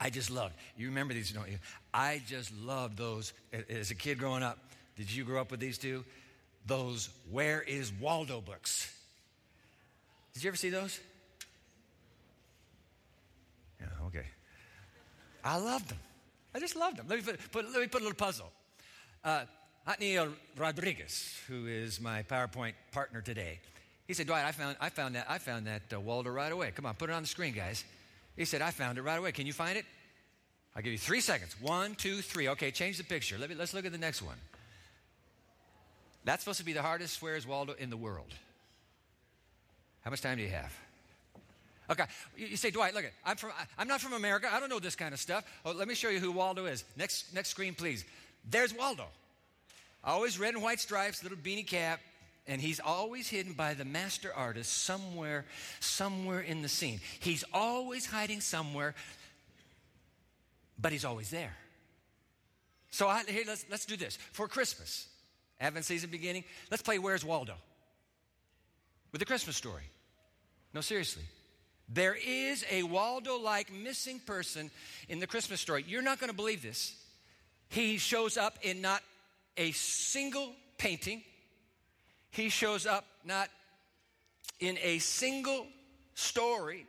I just loved. You remember these, don't you? I just loved those as a kid growing up. Did you grow up with these two? Those Where is Waldo books. Did you ever see those? Yeah, okay. I loved them. I just loved them. Let me put, put let me put a little puzzle. Uh, Otniel Rodriguez, who is my PowerPoint partner today, he said, Dwight, I found, I found that, I found that uh, Waldo right away. Come on, put it on the screen, guys. He said, I found it right away. Can you find it? I'll give you three seconds. One, two, three. Okay, change the picture. Let me, let's look at the next one. That's supposed to be the hardest Where's Waldo in the world. How much time do you have? Okay, you say, Dwight, look, at, I'm, from, I'm not from America. I don't know this kind of stuff. Oh, let me show you who Waldo is. Next, next screen, please. There's Waldo. Always red and white stripes, little beanie cap, and he's always hidden by the master artist somewhere, somewhere in the scene. He's always hiding somewhere, but he's always there. So I, here, let's, let's do this. For Christmas, Advent season beginning, let's play Where's Waldo? With the Christmas story. No, seriously. There is a Waldo like missing person in the Christmas story. You're not going to believe this. He shows up in not a single painting, he shows up not in a single story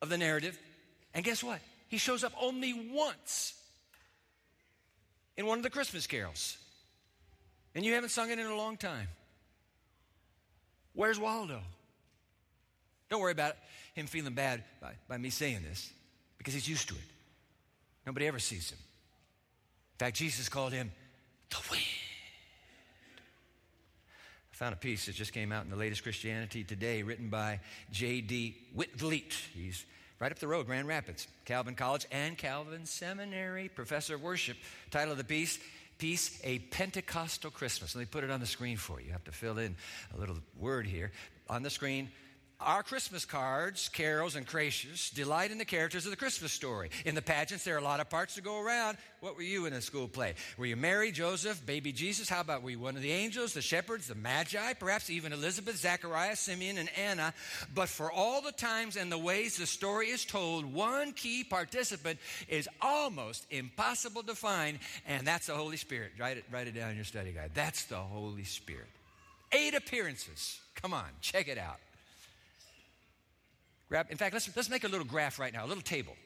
of the narrative. And guess what? He shows up only once in one of the Christmas carols. And you haven't sung it in a long time. Where's Waldo? Don't worry about him feeling bad by, by me saying this because he's used to it. Nobody ever sees him. In fact, Jesus called him the wind. I found a piece that just came out in the latest Christianity Today, written by J.D. Witvliet. He's right up the road, Grand Rapids, Calvin College and Calvin Seminary, professor of worship. Title of the piece, piece, A Pentecostal Christmas. Let me put it on the screen for you. You have to fill in a little word here. On the screen, our Christmas cards, carols, and creches delight in the characters of the Christmas story. In the pageants, there are a lot of parts to go around. What were you in a school play? Were you Mary, Joseph, baby Jesus? How about were you one of the angels, the shepherds, the magi, perhaps even Elizabeth, Zachariah, Simeon, and Anna? But for all the times and the ways the story is told, one key participant is almost impossible to find, and that's the Holy Spirit. Write it, write it down in your study guide. That's the Holy Spirit. Eight appearances. Come on, check it out. Grab, in fact, let's, let's make a little graph right now, a little table.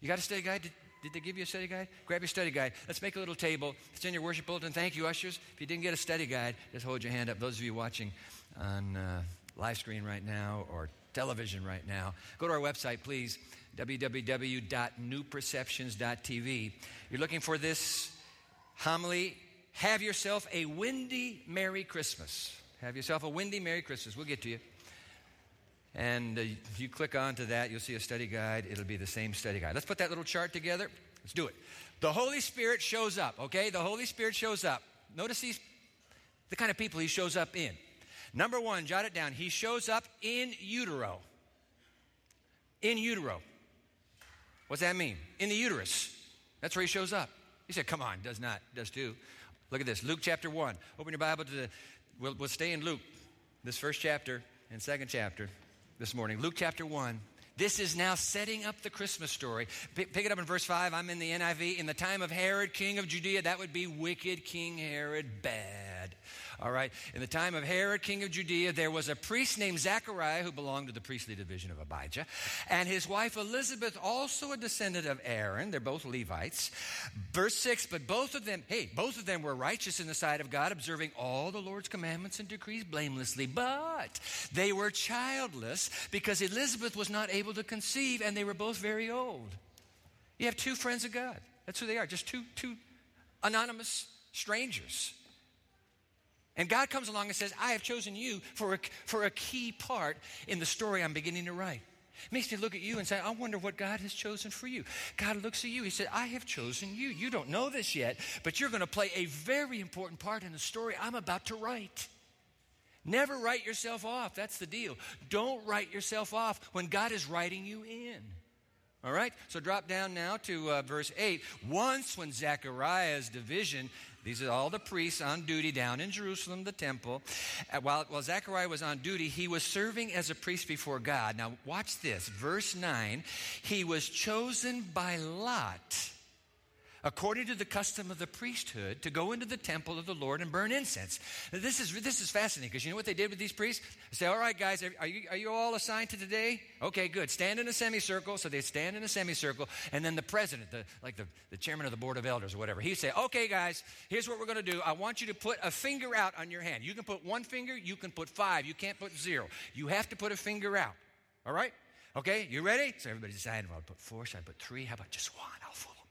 You got a study guide? Did, did they give you a study guide? Grab your study guide. Let's make a little table. It's in your worship bulletin. Thank you, ushers. If you didn't get a study guide, just hold your hand up. Those of you watching on uh, live screen right now or television right now, go to our website, please, www.newperceptions.tv. You're looking for this homily. Have yourself a windy Merry Christmas. Have yourself a windy Merry Christmas. We'll get to you. And uh, if you click onto that, you'll see a study guide. It'll be the same study guide. Let's put that little chart together. Let's do it. The Holy Spirit shows up, okay? The Holy Spirit shows up. Notice these, the kind of people he shows up in. Number one, jot it down. He shows up in utero. In utero. What's that mean? In the uterus. That's where he shows up. He said, come on, does not, does do. Look at this. Luke chapter 1. Open your Bible to the, we'll, we'll stay in Luke, this first chapter and second chapter this morning. Luke chapter 1. This is now setting up the Christmas story. Pick it up in verse 5. I'm in the NIV. In the time of Herod, king of Judea, that would be wicked King Herod, bad. All right. In the time of Herod, king of Judea, there was a priest named Zachariah who belonged to the priestly division of Abijah, and his wife Elizabeth, also a descendant of Aaron. They're both Levites. Verse 6 But both of them, hey, both of them were righteous in the sight of God, observing all the Lord's commandments and decrees blamelessly. But they were childless because Elizabeth was not able to conceive, and they were both very old. You have two friends of God. That's who they are, just two, two anonymous strangers. And God comes along and says, I have chosen you for a, for a key part in the story I'm beginning to write. It makes me look at you and say, I wonder what God has chosen for you. God looks at you. He said, I have chosen you. You don't know this yet, but you're going to play a very important part in the story I'm about to write. Never write yourself off. That's the deal. Don't write yourself off when God is writing you in. All right? So drop down now to uh, verse 8. Once, when Zechariah's division, these are all the priests on duty down in Jerusalem, the temple. Uh, while, while Zechariah was on duty, he was serving as a priest before God. Now, watch this. Verse 9. He was chosen by Lot according to the custom of the priesthood, to go into the temple of the Lord and burn incense. Now, this is, this is fascinating because you know what they did with these priests? They say, All right, guys, are you, are you all assigned to today? Okay, good. Stand in a semicircle. So they stand in a semicircle, and then the president, the, like the, the chairman of the board of elders or whatever, he'd say, Okay, guys, here's what we're going to do. I want you to put a finger out on your hand. You can put one finger, you can put five, you can't put zero. You have to put a finger out. All right? Okay, you ready? So everybody decided, well, I'll put four, should I put three? How about just one? I'll follow.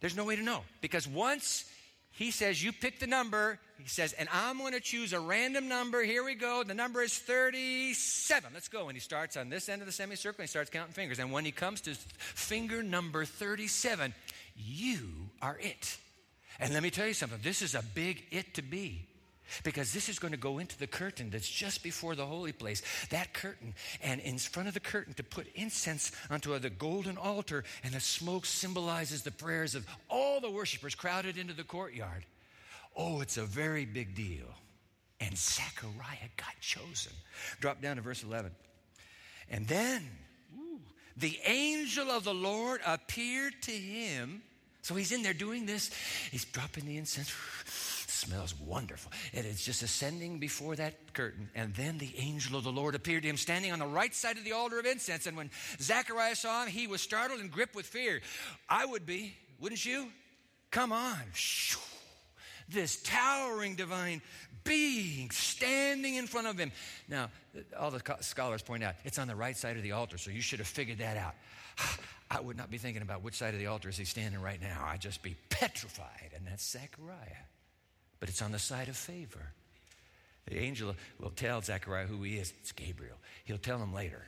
There's no way to know because once he says, You pick the number, he says, and I'm going to choose a random number. Here we go. The number is 37. Let's go. And he starts on this end of the semicircle and he starts counting fingers. And when he comes to finger number 37, you are it. And let me tell you something this is a big it to be. Because this is going to go into the curtain that's just before the holy place. That curtain. And in front of the curtain to put incense onto the golden altar, and the smoke symbolizes the prayers of all the worshipers crowded into the courtyard. Oh, it's a very big deal. And Zechariah got chosen. Drop down to verse 11. And then ooh, the angel of the Lord appeared to him. So he's in there doing this. He's dropping the incense smells wonderful. And it's just ascending before that curtain. And then the angel of the Lord appeared to him standing on the right side of the altar of incense. And when Zachariah saw him, he was startled and gripped with fear. I would be, wouldn't you? Come on. This towering divine being standing in front of him. Now, all the scholars point out it's on the right side of the altar, so you should have figured that out. I would not be thinking about which side of the altar is he standing right now. I'd just be petrified, and that's Zechariah but it's on the side of favor. The angel will tell Zechariah who he is. It's Gabriel. He'll tell him later.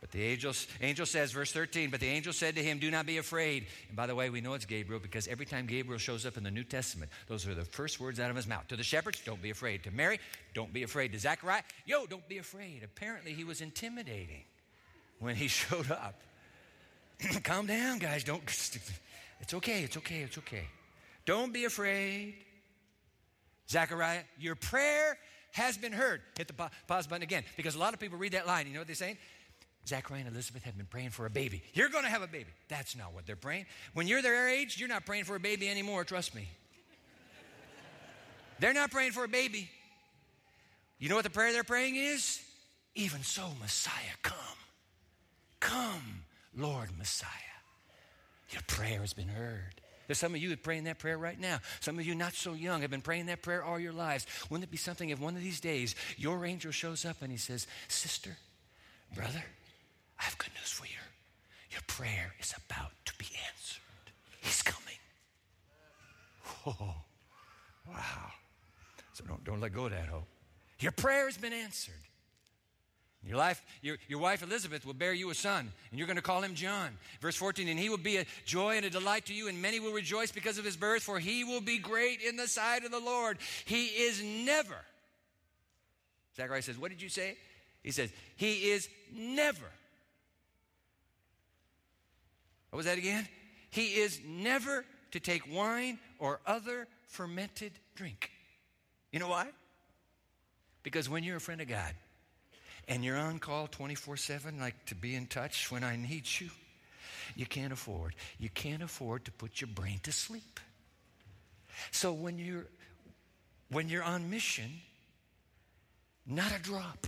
But the angel, angel says, verse 13, but the angel said to him, Do not be afraid. And by the way, we know it's Gabriel because every time Gabriel shows up in the New Testament, those are the first words out of his mouth. To the shepherds, don't be afraid. To Mary, don't be afraid. To Zechariah, yo, don't be afraid. Apparently, he was intimidating when he showed up. Calm down, guys. Don't. It's okay. It's okay. It's okay. Don't be afraid. Zechariah, your prayer has been heard. Hit the pause button again because a lot of people read that line. You know what they're saying? Zachariah and Elizabeth have been praying for a baby. You're going to have a baby. That's not what they're praying. When you're their age, you're not praying for a baby anymore, trust me. they're not praying for a baby. You know what the prayer they're praying is? Even so, Messiah, come. Come, Lord Messiah. Your prayer has been heard. There's some of you are praying that prayer right now. Some of you not so young have been praying that prayer all your lives. Wouldn't it be something if one of these days your angel shows up and he says, Sister, brother, I have good news for you. Your prayer is about to be answered. He's coming. Oh, wow. So don't, don't let go of that hope. Your prayer has been answered. Your, life, your, your wife Elizabeth will bear you a son, and you're going to call him John. Verse 14, and he will be a joy and a delight to you, and many will rejoice because of his birth, for he will be great in the sight of the Lord. He is never. Zachariah says, What did you say? He says, He is never. What was that again? He is never to take wine or other fermented drink. You know why? Because when you're a friend of God, and you're on call 24 7, like to be in touch when I need you, you can't afford. You can't afford to put your brain to sleep. So when you're when you're on mission, not a drop,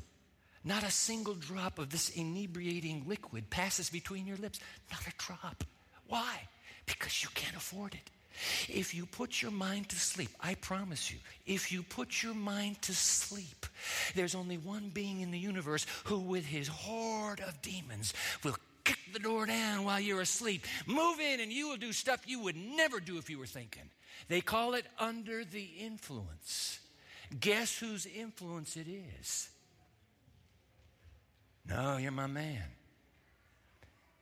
not a single drop of this inebriating liquid passes between your lips. Not a drop. Why? Because you can't afford it. If you put your mind to sleep, I promise you, if you put your mind to sleep, there's only one being in the universe who, with his horde of demons, will kick the door down while you're asleep, move in, and you will do stuff you would never do if you were thinking. They call it under the influence. Guess whose influence it is? No, you're my man.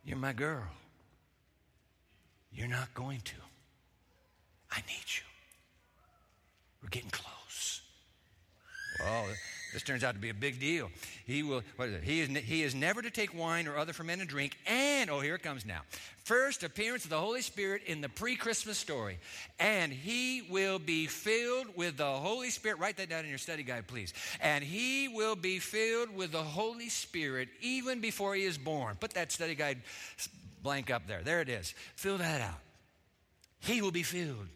You're my girl. You're not going to. I need you. We're getting close. Well, This turns out to be a big deal. He will? He is, he is never to take wine or other fermented drink. And, oh, here it comes now. First appearance of the Holy Spirit in the pre Christmas story. And he will be filled with the Holy Spirit. Write that down in your study guide, please. And he will be filled with the Holy Spirit even before he is born. Put that study guide blank up there. There it is. Fill that out. He will be filled.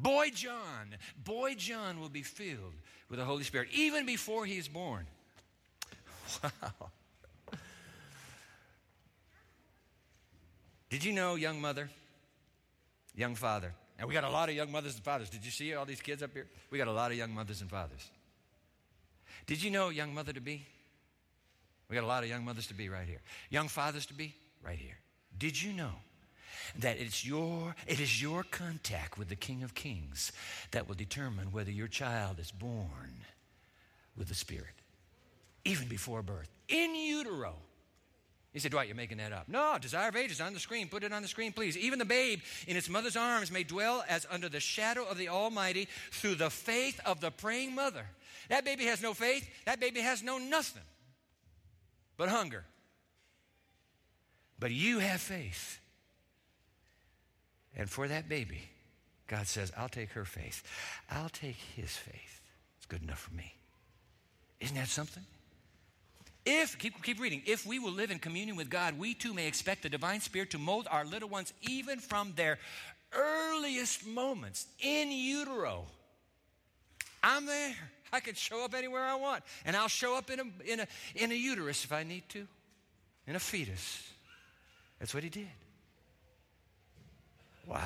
Boy John, boy John will be filled with the Holy Spirit even before he is born. Wow. Did you know, young mother, young father? And we got a lot of young mothers and fathers. Did you see all these kids up here? We got a lot of young mothers and fathers. Did you know, young mother to be? We got a lot of young mothers to be right here. Young fathers to be right here. Did you know that it's your it is your contact with the King of Kings that will determine whether your child is born with the Spirit, even before birth, in utero. He said, Dwight, you're making that up. No, Desire of Ages on the screen. Put it on the screen, please. Even the babe in its mother's arms may dwell as under the shadow of the Almighty through the faith of the praying mother. That baby has no faith. That baby has no nothing but hunger. But you have faith. And for that baby, God says, I'll take her faith. I'll take his faith. It's good enough for me. Isn't that something? If, keep, keep reading, if we will live in communion with God, we too may expect the divine spirit to mold our little ones even from their earliest moments in utero. I'm there. I can show up anywhere I want. And I'll show up in a, in a, in a uterus if I need to, in a fetus. That's what he did. Wow.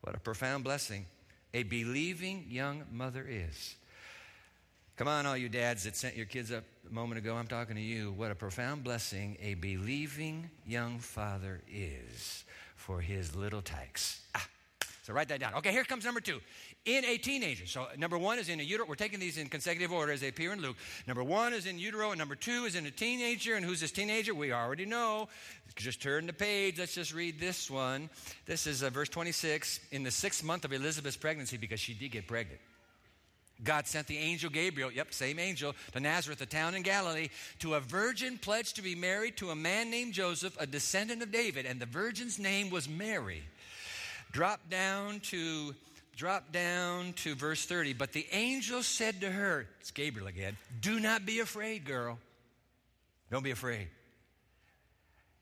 What a profound blessing a believing young mother is. Come on, all you dads that sent your kids up a moment ago, I'm talking to you. What a profound blessing a believing young father is for his little tykes. Ah, so write that down. Okay, here comes number two. In a teenager. So number one is in a utero. We're taking these in consecutive order as they appear in Luke. Number one is in utero, and number two is in a teenager. And who's this teenager? We already know. Just turn the page. Let's just read this one. This is uh, verse 26. In the sixth month of Elizabeth's pregnancy, because she did get pregnant. God sent the angel Gabriel, yep, same angel, to Nazareth, a town in Galilee, to a virgin pledged to be married to a man named Joseph, a descendant of David, and the virgin's name was Mary. Drop down to drop down to verse 30. But the angel said to her, it's Gabriel again, do not be afraid, girl. Don't be afraid.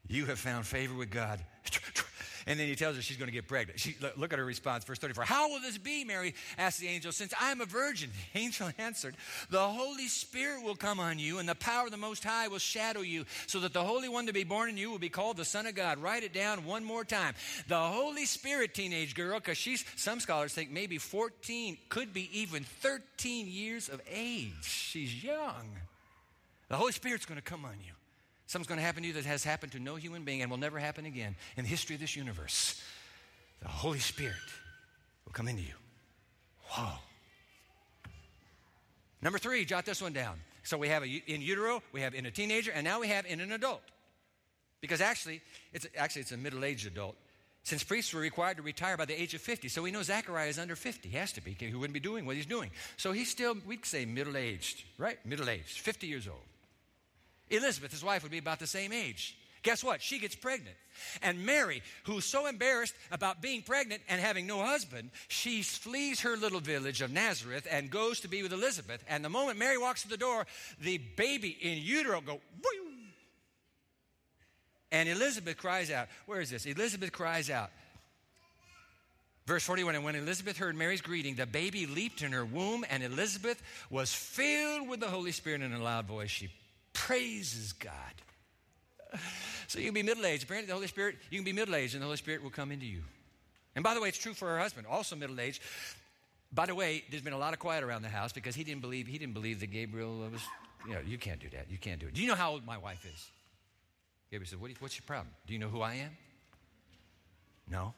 You have found favor with God. And then he tells her she's going to get pregnant. She, look at her response, verse 34. How will this be, Mary? asked the angel, since I am a virgin. The angel answered, The Holy Spirit will come on you, and the power of the Most High will shadow you, so that the Holy One to be born in you will be called the Son of God. Write it down one more time. The Holy Spirit, teenage girl, because she's, some scholars think maybe 14, could be even 13 years of age. She's young. The Holy Spirit's going to come on you. Something's going to happen to you that has happened to no human being and will never happen again in the history of this universe. The Holy Spirit will come into you. Whoa. Number three, jot this one down. So we have a, in utero, we have in a teenager, and now we have in an adult. Because actually, it's actually it's a middle-aged adult. Since priests were required to retire by the age of 50, so we know Zachariah is under 50. He has to be. He wouldn't be doing what he's doing. So he's still, we'd say, middle-aged, right? Middle-aged, 50 years old. Elizabeth, his wife, would be about the same age. Guess what? She gets pregnant. And Mary, who's so embarrassed about being pregnant and having no husband, she flees her little village of Nazareth and goes to be with Elizabeth. And the moment Mary walks to the door, the baby in utero go, and Elizabeth cries out. Where is this? Elizabeth cries out. Verse 41 And when Elizabeth heard Mary's greeting, the baby leaped in her womb, and Elizabeth was filled with the Holy Spirit. In a loud voice, she praises God. So you can be middle aged. Apparently, the Holy Spirit, you can be middle aged and the Holy Spirit will come into you. And by the way, it's true for her husband, also middle aged. By the way, there's been a lot of quiet around the house because he didn't believe he didn't believe that Gabriel was. You know, you can't do that. You can't do it. Do you know how old my wife is? Gabriel said, what you, "What's your problem? Do you know who I am?" No,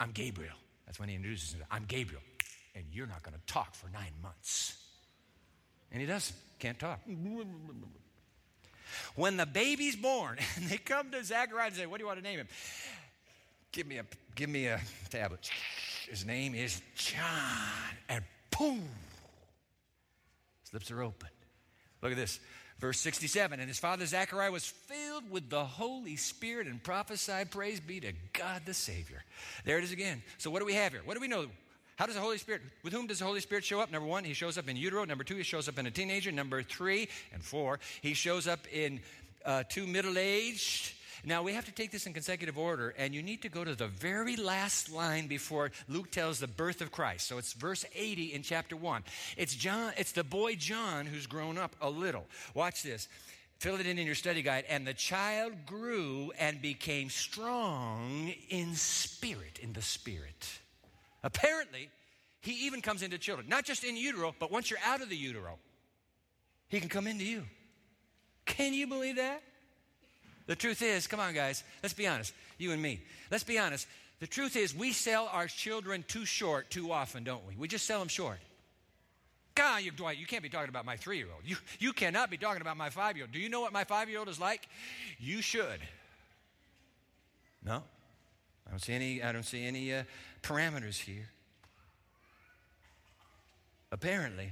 I'm Gabriel. That's when he introduces himself. I'm Gabriel, and you're not going to talk for nine months. And he doesn't. Can't talk. When the baby's born and they come to Zachariah and say, What do you want to name him? Give me a, give me a tablet. His name is John. And boom. His lips are open. Look at this. Verse 67 And his father Zachariah was filled with the Holy Spirit and prophesied, Praise be to God the Savior. There it is again. So, what do we have here? What do we know? How does the Holy Spirit, with whom does the Holy Spirit show up? Number one, he shows up in utero. Number two, he shows up in a teenager. Number three and four, he shows up in uh, two middle aged now, we have to take this in consecutive order, and you need to go to the very last line before Luke tells the birth of Christ. So it's verse 80 in chapter 1. It's John, it's the boy John who's grown up a little. Watch this. Fill it in in your study guide. And the child grew and became strong in spirit, in the spirit. Apparently, he even comes into children, not just in utero, but once you're out of the utero, he can come into you. Can you believe that? The truth is, come on, guys, let's be honest, you and me. Let's be honest. The truth is, we sell our children too short too often, don't we? We just sell them short. God, you, Dwight, you can't be talking about my three year old. You, you cannot be talking about my five year old. Do you know what my five year old is like? You should. No? I don't see any, I don't see any uh, parameters here. Apparently,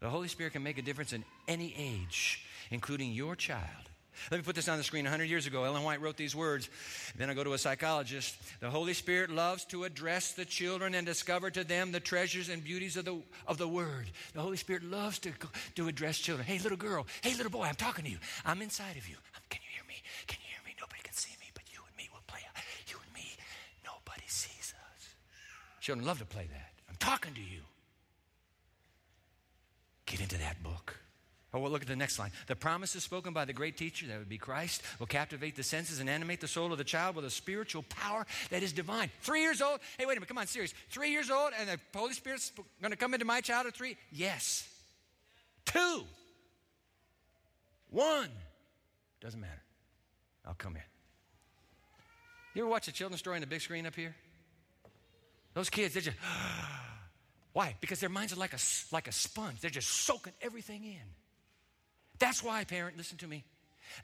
the Holy Spirit can make a difference in any age, including your child. Let me put this on the screen. 100 years ago, Ellen White wrote these words. Then I go to a psychologist. The Holy Spirit loves to address the children and discover to them the treasures and beauties of the, of the Word. The Holy Spirit loves to, to address children. Hey, little girl. Hey, little boy, I'm talking to you. I'm inside of you. Can you hear me? Can you hear me? Nobody can see me, but you and me will play. You and me, nobody sees us. Children love to play that. I'm talking to you. Get into that book. Oh, well, look at the next line. The promises spoken by the great teacher, that would be Christ, will captivate the senses and animate the soul of the child with a spiritual power that is divine. Three years old? Hey, wait a minute, come on, serious. Three years old and the Holy Spirit's going to come into my child at three? Yes. Two. One. Doesn't matter. I'll come in. You ever watch a children's story on the big screen up here? Those kids, they just, why? Because their minds are like a, like a sponge. They're just soaking everything in. That's why, parent, listen to me.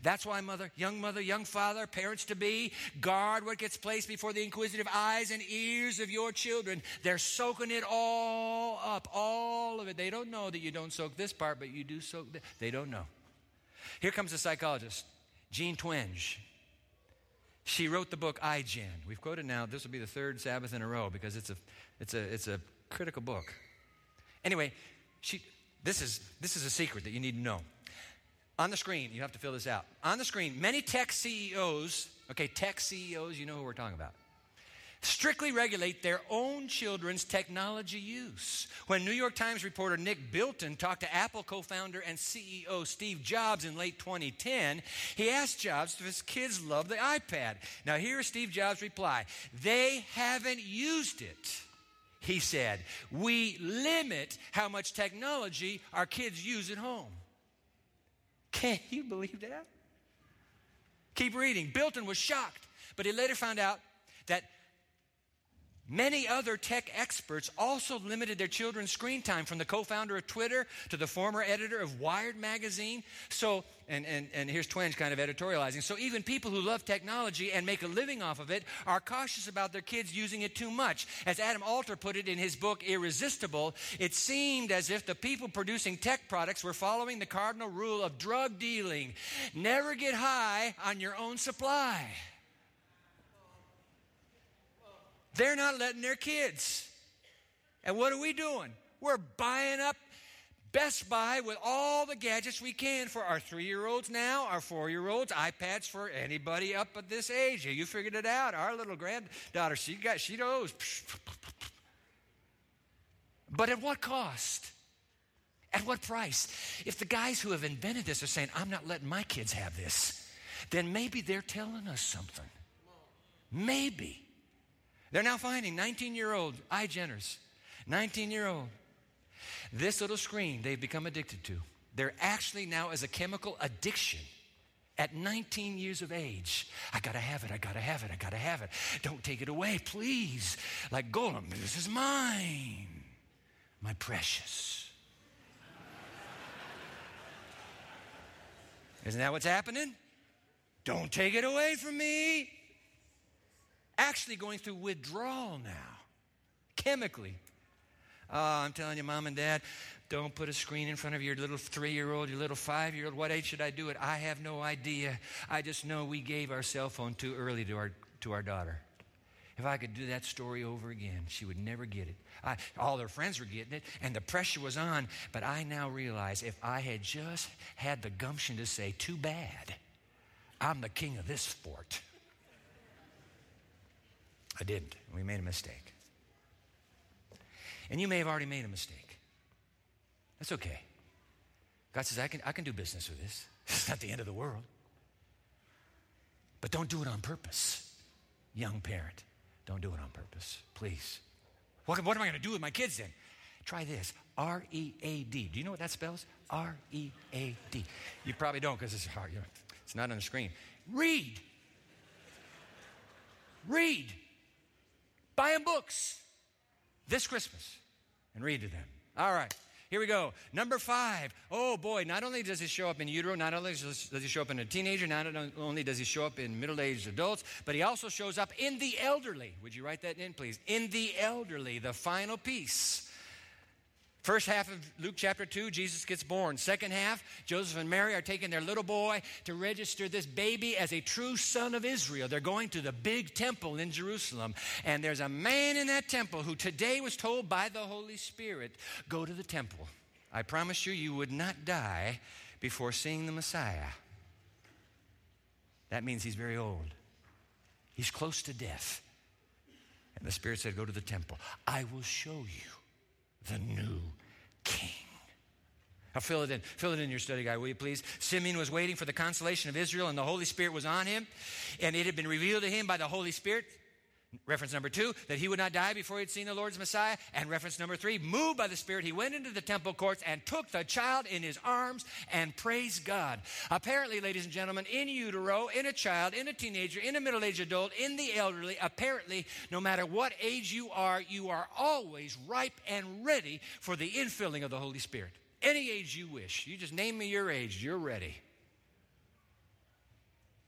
That's why, mother, young mother, young father, parents to be, guard what gets placed before the inquisitive eyes and ears of your children. They're soaking it all up, all of it. They don't know that you don't soak this part, but you do soak this. They don't know. Here comes a psychologist, Jean Twenge. She wrote the book I, iGen. We've quoted now, this will be the third Sabbath in a row because it's a, it's a, it's a critical book. Anyway, she, this, is, this is a secret that you need to know. On the screen, you have to fill this out. On the screen, many tech CEOs, okay, tech CEOs, you know who we're talking about, strictly regulate their own children's technology use. When New York Times reporter Nick Bilton talked to Apple co founder and CEO Steve Jobs in late 2010, he asked Jobs if his kids love the iPad. Now, here's Steve Jobs' reply They haven't used it. He said, We limit how much technology our kids use at home. Can you believe that? Keep reading. Bilton was shocked, but he later found out that Many other tech experts also limited their children's screen time, from the co founder of Twitter to the former editor of Wired magazine. So, and, and, and here's Twenge kind of editorializing. So, even people who love technology and make a living off of it are cautious about their kids using it too much. As Adam Alter put it in his book, Irresistible, it seemed as if the people producing tech products were following the cardinal rule of drug dealing never get high on your own supply. They're not letting their kids. And what are we doing? We're buying up Best Buy with all the gadgets we can for our three year olds now, our four year olds, iPads for anybody up at this age. You figured it out. Our little granddaughter, she got, she knows. But at what cost? At what price? If the guys who have invented this are saying, I'm not letting my kids have this, then maybe they're telling us something. Maybe. They're now finding 19 year old iGeners, 19 year old. This little screen they've become addicted to. They're actually now as a chemical addiction at 19 years of age. I gotta have it, I gotta have it, I gotta have it. Don't take it away, please. Like Gollum, this is mine, my precious. Isn't that what's happening? Don't take it away from me actually going through withdrawal now, chemically. Oh, I'm telling you, mom and dad, don't put a screen in front of your little three year old, your little five year old. What age should I do it? I have no idea. I just know we gave our cell phone too early to our, to our daughter. If I could do that story over again, she would never get it. I, all their friends were getting it, and the pressure was on. But I now realize if I had just had the gumption to say, too bad, I'm the king of this fort. I didn't. We made a mistake. And you may have already made a mistake. That's okay. God says, I can, I can do business with this. It's not the end of the world. But don't do it on purpose, young parent. Don't do it on purpose, please. What, what am I going to do with my kids then? Try this R E A D. Do you know what that spells? R E A D. You probably don't because it's hard. It's not on the screen. Read. Read. Buy them books this Christmas and read to them. All right. Here we go. Number five. Oh boy, not only does he show up in utero, not only does he show up in a teenager, not only does he show up in middle aged adults, but he also shows up in the elderly. Would you write that in, please? In the elderly, the final piece. First half of Luke chapter 2, Jesus gets born. Second half, Joseph and Mary are taking their little boy to register this baby as a true son of Israel. They're going to the big temple in Jerusalem. And there's a man in that temple who today was told by the Holy Spirit, Go to the temple. I promise you, you would not die before seeing the Messiah. That means he's very old, he's close to death. And the Spirit said, Go to the temple. I will show you the new king. Now fill it in. Fill it in your study guide, will you please? Simeon was waiting for the consolation of Israel, and the Holy Spirit was on him, and it had been revealed to him by the Holy Spirit Reference number two, that he would not die before he had seen the Lord's Messiah. And reference number three, moved by the Spirit, he went into the temple courts and took the child in his arms and praised God. Apparently, ladies and gentlemen, in utero, in a child, in a teenager, in a middle aged adult, in the elderly, apparently, no matter what age you are, you are always ripe and ready for the infilling of the Holy Spirit. Any age you wish. You just name me your age, you're ready.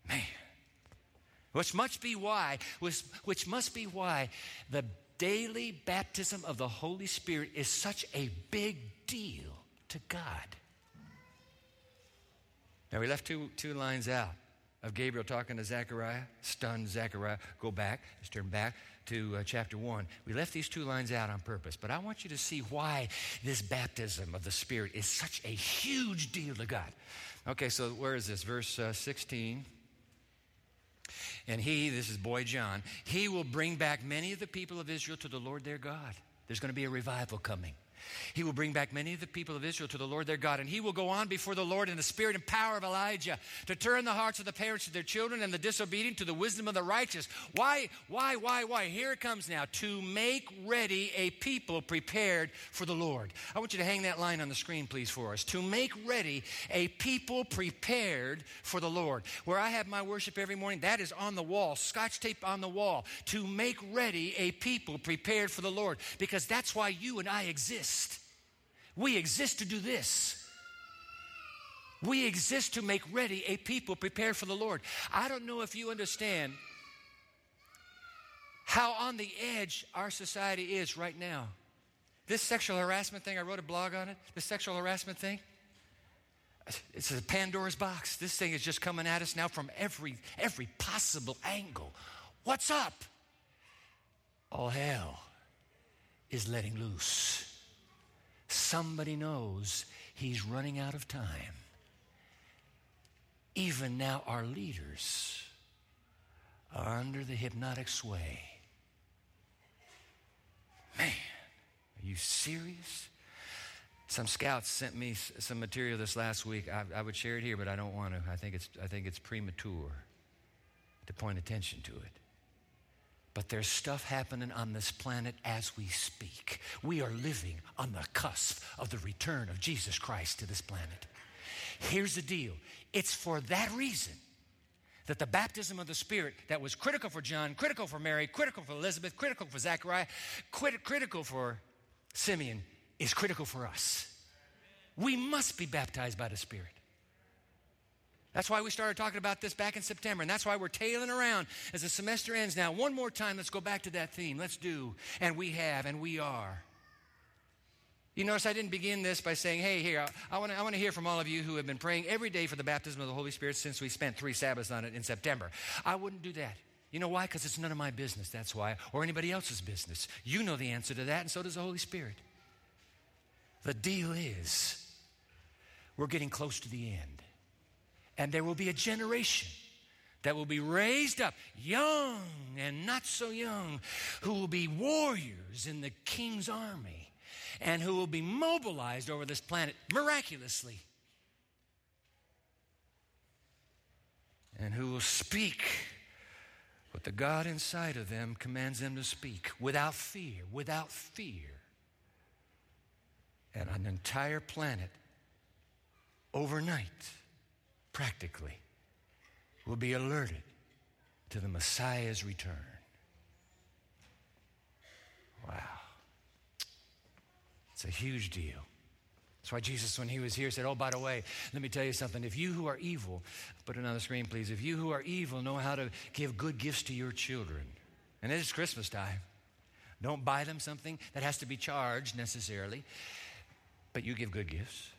Man which must be why, which, which must be why the daily baptism of the Holy Spirit is such a big deal to God. Now, we left two, two lines out of Gabriel talking to Zechariah, stunned Zechariah. Go back, let's turn back to uh, chapter 1. We left these two lines out on purpose, but I want you to see why this baptism of the Spirit is such a huge deal to God. Okay, so where is this? Verse uh, 16. And he, this is boy John, he will bring back many of the people of Israel to the Lord their God. There's going to be a revival coming. He will bring back many of the people of Israel to the Lord their God, and he will go on before the Lord in the spirit and power of Elijah to turn the hearts of the parents to their children and the disobedient to the wisdom of the righteous. Why, why, why, why? Here it comes now to make ready a people prepared for the Lord. I want you to hang that line on the screen, please, for us. To make ready a people prepared for the Lord. Where I have my worship every morning, that is on the wall, scotch tape on the wall. To make ready a people prepared for the Lord, because that's why you and I exist exist. We exist to do this. We exist to make ready a people prepared for the Lord. I don't know if you understand how on the edge our society is right now. This sexual harassment thing, I wrote a blog on it. The sexual harassment thing, it's a Pandora's box. This thing is just coming at us now from every every possible angle. What's up? All hell is letting loose somebody knows he's running out of time. Even now, our leaders are under the hypnotic sway. Man, are you serious? Some scouts sent me some material this last week. I, I, would share it here, but I don't want to. I think it's, I think it's premature to point attention to it. But there's stuff happening on this planet as we speak. We are living on the cusp of the return of Jesus Christ to this planet. Here's the deal it's for that reason that the baptism of the Spirit that was critical for John, critical for Mary, critical for Elizabeth, critical for Zechariah, critical for Simeon is critical for us. We must be baptized by the Spirit. That's why we started talking about this back in September, and that's why we're tailing around as the semester ends now. One more time, let's go back to that theme. Let's do, and we have, and we are. You notice I didn't begin this by saying, hey, here, I, I want to I wanna hear from all of you who have been praying every day for the baptism of the Holy Spirit since we spent three Sabbaths on it in September. I wouldn't do that. You know why? Because it's none of my business, that's why, or anybody else's business. You know the answer to that, and so does the Holy Spirit. The deal is, we're getting close to the end. And there will be a generation that will be raised up, young and not so young, who will be warriors in the king's army and who will be mobilized over this planet miraculously. And who will speak what the God inside of them commands them to speak without fear, without fear. And an entire planet, overnight, practically, will be alerted to the Messiah's return. Wow. It's a huge deal. That's why Jesus, when he was here, said, Oh, by the way, let me tell you something. If you who are evil, put it on the screen, please. If you who are evil know how to give good gifts to your children, and it is Christmas time, don't buy them something that has to be charged necessarily, but you give good gifts.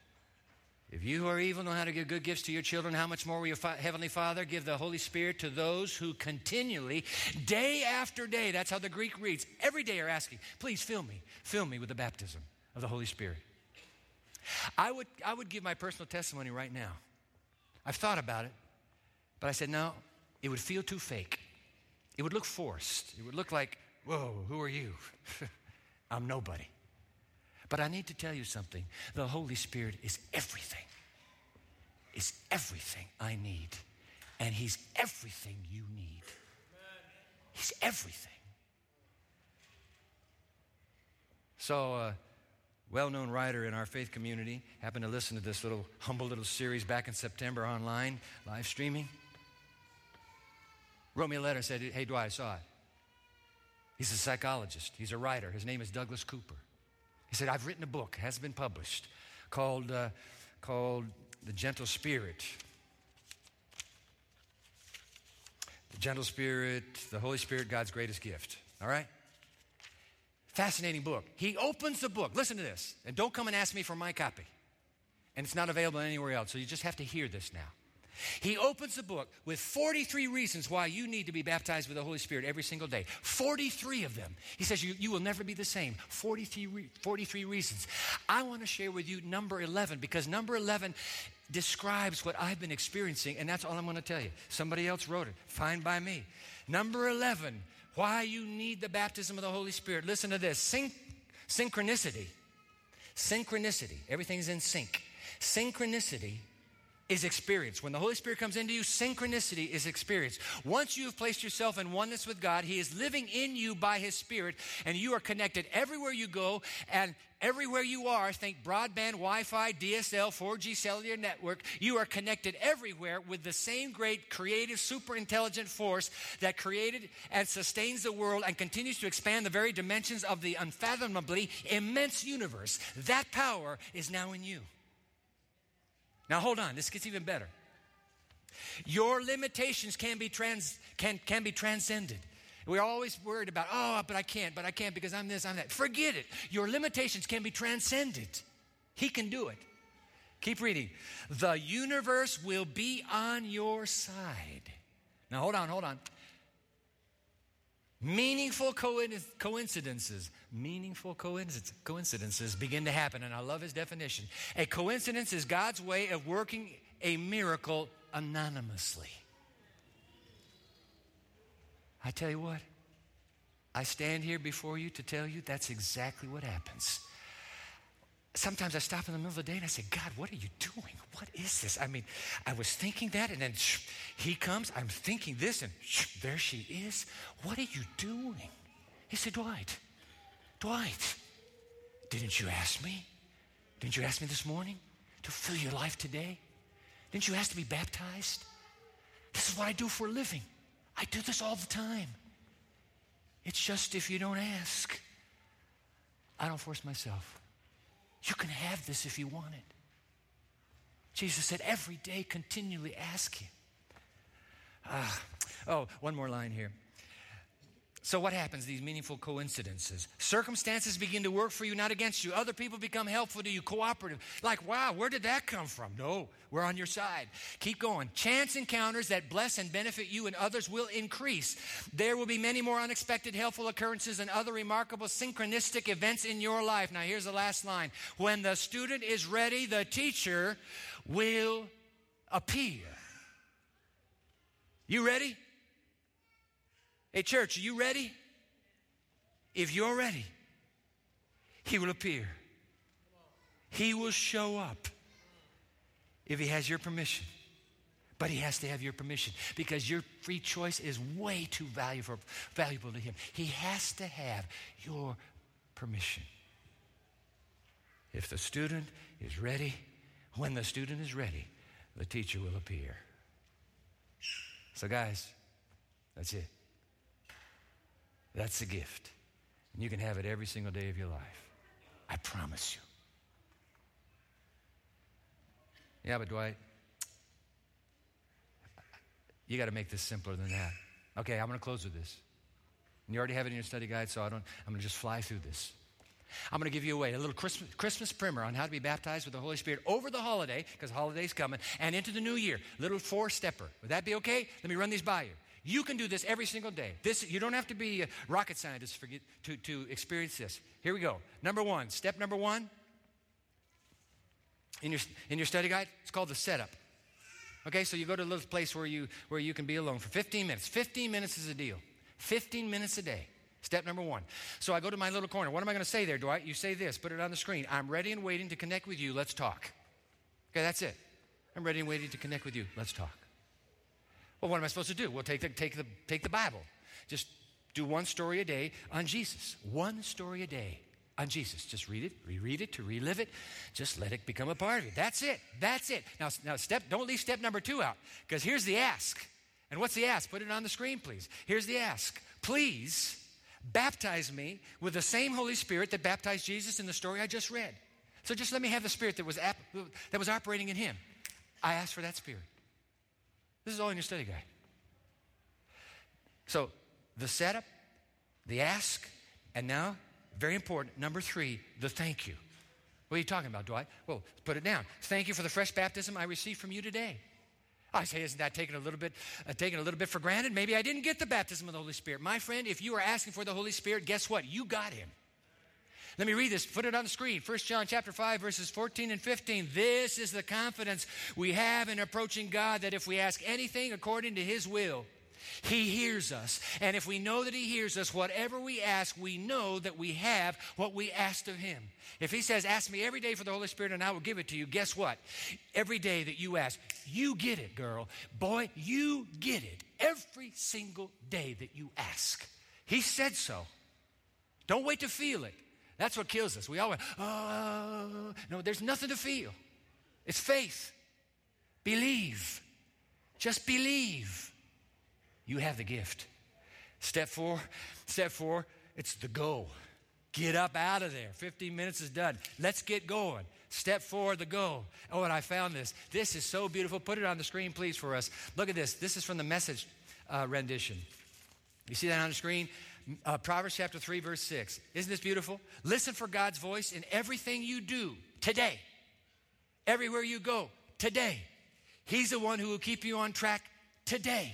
If you who are evil know how to give good gifts to your children, how much more will your fa- Heavenly Father give the Holy Spirit to those who continually, day after day, that's how the Greek reads, every day are asking, please fill me, fill me with the baptism of the Holy Spirit. I would, I would give my personal testimony right now. I've thought about it, but I said, no, it would feel too fake. It would look forced. It would look like, whoa, who are you? I'm nobody. But I need to tell you something the Holy Spirit is everything, is everything I need. And He's everything you need. He's everything. So, uh, well known writer in our faith community, happened to listen to this little humble little series back in September online, live streaming. Wrote me a letter and said, Hey, Dwight, I saw it. He's a psychologist, he's a writer. His name is Douglas Cooper. He said, I've written a book, has been published, called, uh, called The Gentle Spirit. The Gentle Spirit, the Holy Spirit, God's greatest gift. All right? Fascinating book. He opens the book. Listen to this. And don't come and ask me for my copy. And it's not available anywhere else. So you just have to hear this now. He opens the book with 43 reasons why you need to be baptized with the Holy Spirit every single day. 43 of them. He says you, you will never be the same. 43, 43 reasons. I want to share with you number 11 because number 11 describes what I've been experiencing, and that's all I'm going to tell you. Somebody else wrote it. Fine by me. Number 11 why you need the baptism of the Holy Spirit. Listen to this Syn- synchronicity. Synchronicity. Everything's in sync. Synchronicity is experience. When the Holy Spirit comes into you, synchronicity is experience. Once you have placed yourself in oneness with God, He is living in you by His Spirit, and you are connected everywhere you go and everywhere you are. Think broadband, Wi Fi, DSL, 4G cellular network. You are connected everywhere with the same great creative, super intelligent force that created and sustains the world and continues to expand the very dimensions of the unfathomably immense universe. That power is now in you. Now hold on, this gets even better. Your limitations can be trans, can, can be transcended. We're always worried about, oh, but I can't, but I can't because I'm this, I'm that. Forget it. Your limitations can be transcended. He can do it. Keep reading. The universe will be on your side. Now hold on, hold on. Meaningful coincidences, meaningful coincidences begin to happen, and I love his definition. A coincidence is God's way of working a miracle anonymously. I tell you what, I stand here before you to tell you that's exactly what happens. Sometimes I stop in the middle of the day and I say, God, what are you doing? What is this? I mean, I was thinking that, and then shh, he comes, I'm thinking this, and shh, there she is. What are you doing? He said, Dwight, Dwight, didn't you ask me? Didn't you ask me this morning to fill your life today? Didn't you ask to be baptized? This is what I do for a living. I do this all the time. It's just if you don't ask, I don't force myself. You can have this if you want it. Jesus said, every day, continually ask Him. Ah, oh, one more line here. So, what happens? These meaningful coincidences. Circumstances begin to work for you, not against you. Other people become helpful to you, cooperative. Like, wow, where did that come from? No, we're on your side. Keep going. Chance encounters that bless and benefit you and others will increase. There will be many more unexpected, helpful occurrences and other remarkable synchronistic events in your life. Now, here's the last line When the student is ready, the teacher will appear. You ready? Hey, church, are you ready? If you're ready, He will appear. He will show up if He has your permission. But He has to have your permission because your free choice is way too valuable, valuable to Him. He has to have your permission. If the student is ready, when the student is ready, the teacher will appear. So, guys, that's it. That's the gift. And you can have it every single day of your life. I promise you. Yeah, but Dwight, you got to make this simpler than that. Okay, I'm going to close with this. And you already have it in your study guide, so I don't, I'm going to just fly through this. I'm going to give you away a little Christmas, Christmas primer on how to be baptized with the Holy Spirit over the holiday, because holiday's coming, and into the new year. Little four stepper. Would that be okay? Let me run these by you. You can do this every single day. This, you don't have to be a rocket scientist for, to, to experience this. Here we go. Number one, step number one in your, in your study guide, it's called the setup. Okay, so you go to a little place where you, where you can be alone for 15 minutes. 15 minutes is a deal. 15 minutes a day. Step number one. So I go to my little corner. What am I going to say there, Dwight? You say this, put it on the screen. I'm ready and waiting to connect with you. Let's talk. Okay, that's it. I'm ready and waiting to connect with you. Let's talk. Well, what am I supposed to do? Well, take the, take the, take the Bible. Just do one story a day on Jesus. One story a day on Jesus. Just read it, reread it, to relive it. Just let it become a part of you. That's it. That's it. Now, now step, don't leave step number two out because here's the ask. And what's the ask? Put it on the screen, please. Here's the ask. Please baptize me with the same Holy Spirit that baptized Jesus in the story I just read. So just let me have the Spirit that was, ap- that was operating in him. I ask for that Spirit. This is all in your study guide. So, the setup, the ask, and now, very important, number three, the thank you. What are you talking about, Dwight? Well, put it down. Thank you for the fresh baptism I received from you today. I say, isn't that taken a little bit, uh, taken a little bit for granted? Maybe I didn't get the baptism of the Holy Spirit. My friend, if you are asking for the Holy Spirit, guess what? You got him. Let me read this. Put it on the screen. 1 John chapter 5 verses 14 and 15. This is the confidence we have in approaching God that if we ask anything according to his will, he hears us. And if we know that He hears us, whatever we ask, we know that we have what we asked of Him. If He says, Ask me every day for the Holy Spirit and I will give it to you, guess what? Every day that you ask, you get it, girl. Boy, you get it every single day that you ask. He said so. Don't wait to feel it. That's what kills us. We all went, oh, no, there's nothing to feel. It's faith. Believe. Just believe. You have the gift. Step four, step four, it's the go. Get up out of there. 15 minutes is done. Let's get going. Step four, the go. Oh, and I found this. This is so beautiful. Put it on the screen, please, for us. Look at this. This is from the message uh, rendition. You see that on the screen? Uh, Proverbs chapter 3, verse 6. Isn't this beautiful? Listen for God's voice in everything you do today. Everywhere you go today. He's the one who will keep you on track today.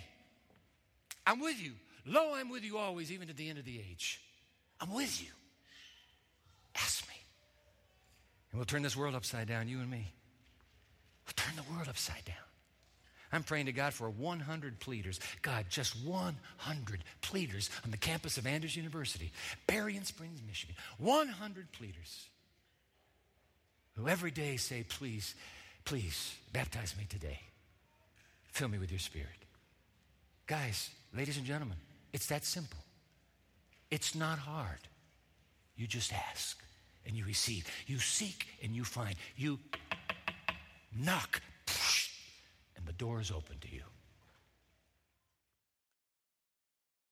I'm with you. Lo, I'm with you always, even to the end of the age. I'm with you. Ask me. And we'll turn this world upside down, you and me. We'll turn the world upside down. I'm praying to God for 100 pleaders. God, just 100 pleaders on the campus of Andrews University, Berrien Springs, Michigan. 100 pleaders who every day say, Please, please, baptize me today. Fill me with your spirit. Guys, ladies and gentlemen, it's that simple. It's not hard. You just ask and you receive. You seek and you find. You knock and the door is open to you.